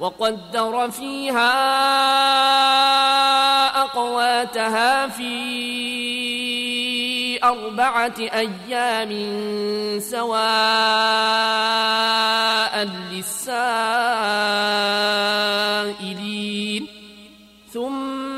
وقدر فيها أقواتها في أربعة أيام سواء للسائلين. ثم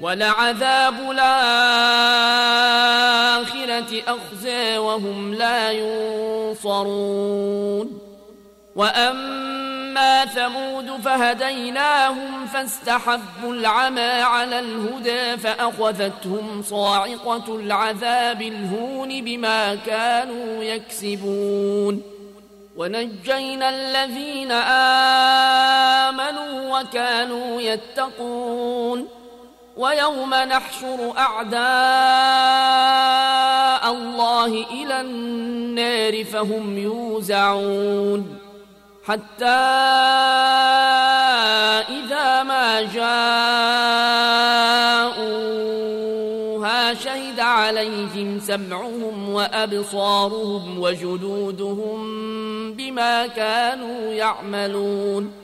ولعذاب الآخرة أخزى وهم لا ينصرون. وأما أما ثمود فهديناهم فاستحبوا العمى على الهدى فأخذتهم صاعقة العذاب الهون بما كانوا يكسبون. ونجينا الذين آمنوا وكانوا يتقون. ويوم نحشر أعداء الله إلى النار فهم يوزعون حتى إذا ما جاءوها شهد عليهم سمعهم وأبصارهم وجلودهم بما كانوا يعملون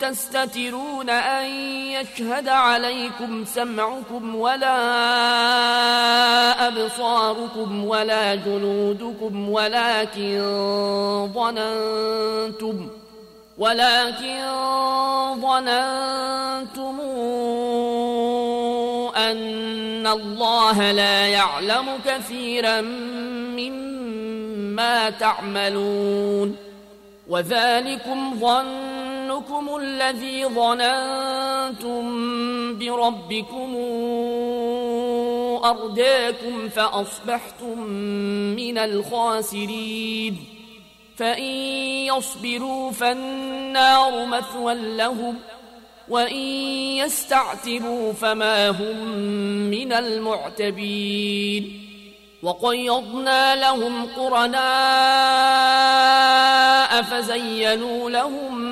تستترون أن يشهد عليكم سمعكم ولا أبصاركم ولا جنودكم ولكن ظننتم ولكن ظننتم أن الله لا يعلم كثيرا مما تعملون وذلكم ظنكم الذي ظننتم بربكم أرداكم فأصبحتم من الخاسرين فإن يصبروا فالنار مثوى لهم وإن يستعتبوا فما هم من المعتبين وقيضنا لهم قرناء فزينوا لهم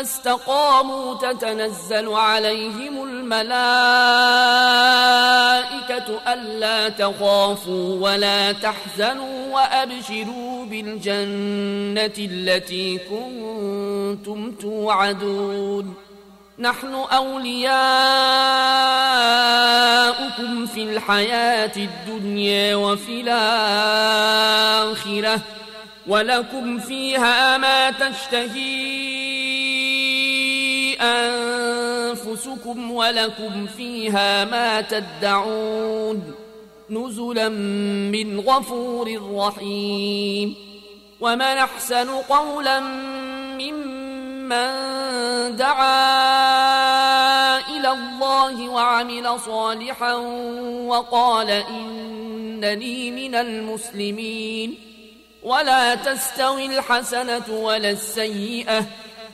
استقاموا تتنزل عليهم الملائكة ألا تخافوا ولا تحزنوا وأبشروا بالجنة التي كنتم توعدون. نحن أولياؤكم في الحياة الدنيا وفي الآخرة ولكم فيها ما تشتهي أنفسكم ولكم فيها ما تدعون نزلا من غفور رحيم ومن أحسن قولا ممن دعا إلى الله وعمل صالحا وقال إنني من المسلمين ولا تستوي الحسنة ولا السيئة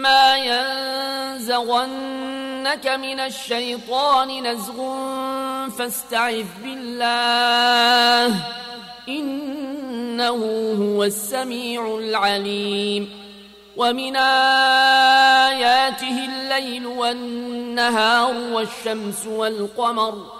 وإما ينزغنك من الشيطان نزغ فاستعذ بالله إنه هو السميع العليم ومن آياته الليل والنهار والشمس والقمر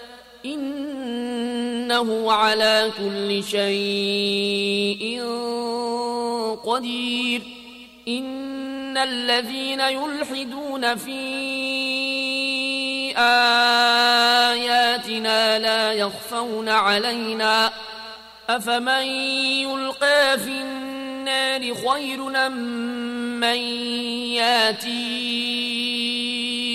إنه على كل شيء قدير. إن الذين يلحدون في آياتنا لا يخفون علينا. أفمن يلقى في النار خير من ياتي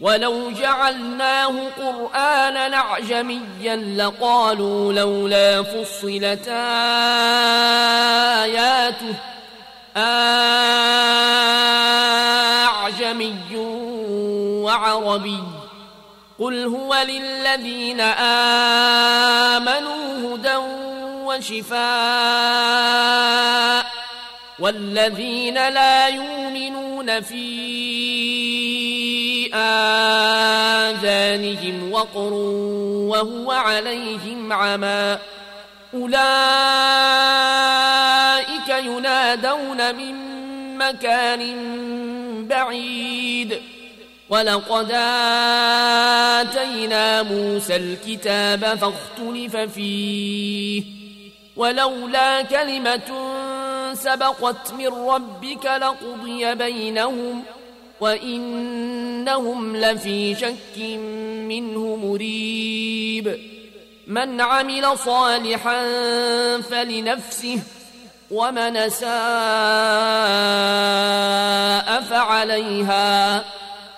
ولو جعلناه قرآنا أعجميا لقالوا لولا فصلت آياته. أعجمي وعربي. قل هو للذين آمنوا هدى وشفاء. والذين لا يؤمنون في آذانهم وقر وهو عليهم عمى. أولئك ينادون من مكان بعيد. ولقد آتينا موسى الكتاب فاختلف فيه. ولولا كلمة سبقت من ربك لقضي بينهم ۖ. وإنهم لفي شك منه مريب من عمل صالحا فلنفسه ومن ساء فعليها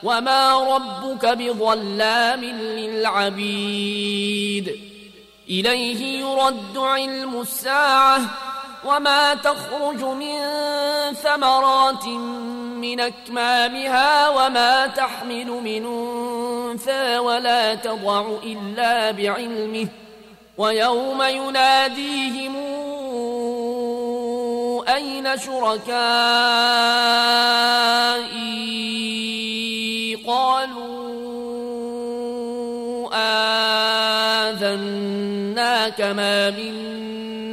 وما ربك بظلام للعبيد إليه يرد علم الساعة وما تخرج من ثمرات من أكمامها وما تحمل من أنثى ولا تضع إلا بعلمه ويوم يناديهم أين شركائي قالوا آذناك ما منا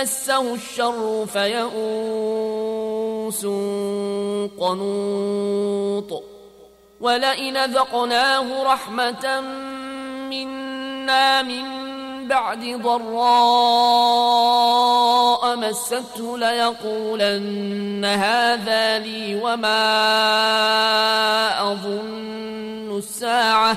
مسه الشر فيئوس قنوط ولئن ذقناه رحمة منا من بعد ضراء مسته ليقولن هذا لي وما أظن الساعة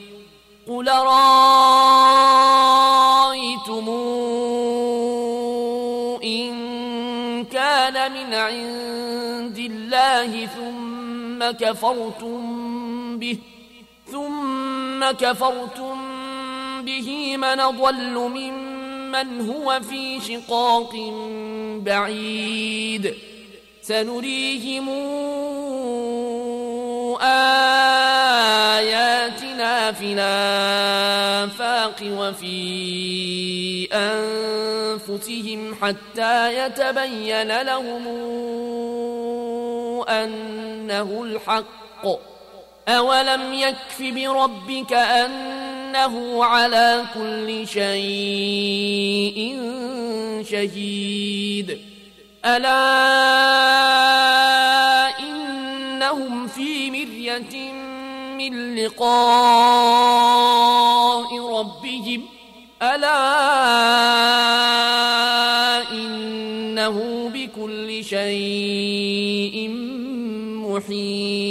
قل رأيتم إن كان من عند الله ثم كفرتم به ثم كفرتم به من ضل ممن هو في شقاق بعيد. سنريهم آياتنا في الآفاق وفي أنفسهم حتى يتبين لهم أنه الحق. أولم يكف بربك أنه على كل شيء شهيد؟ ألا إنهم في مرية من لقاء ربهم. ألا إنه بكل شيء محيط.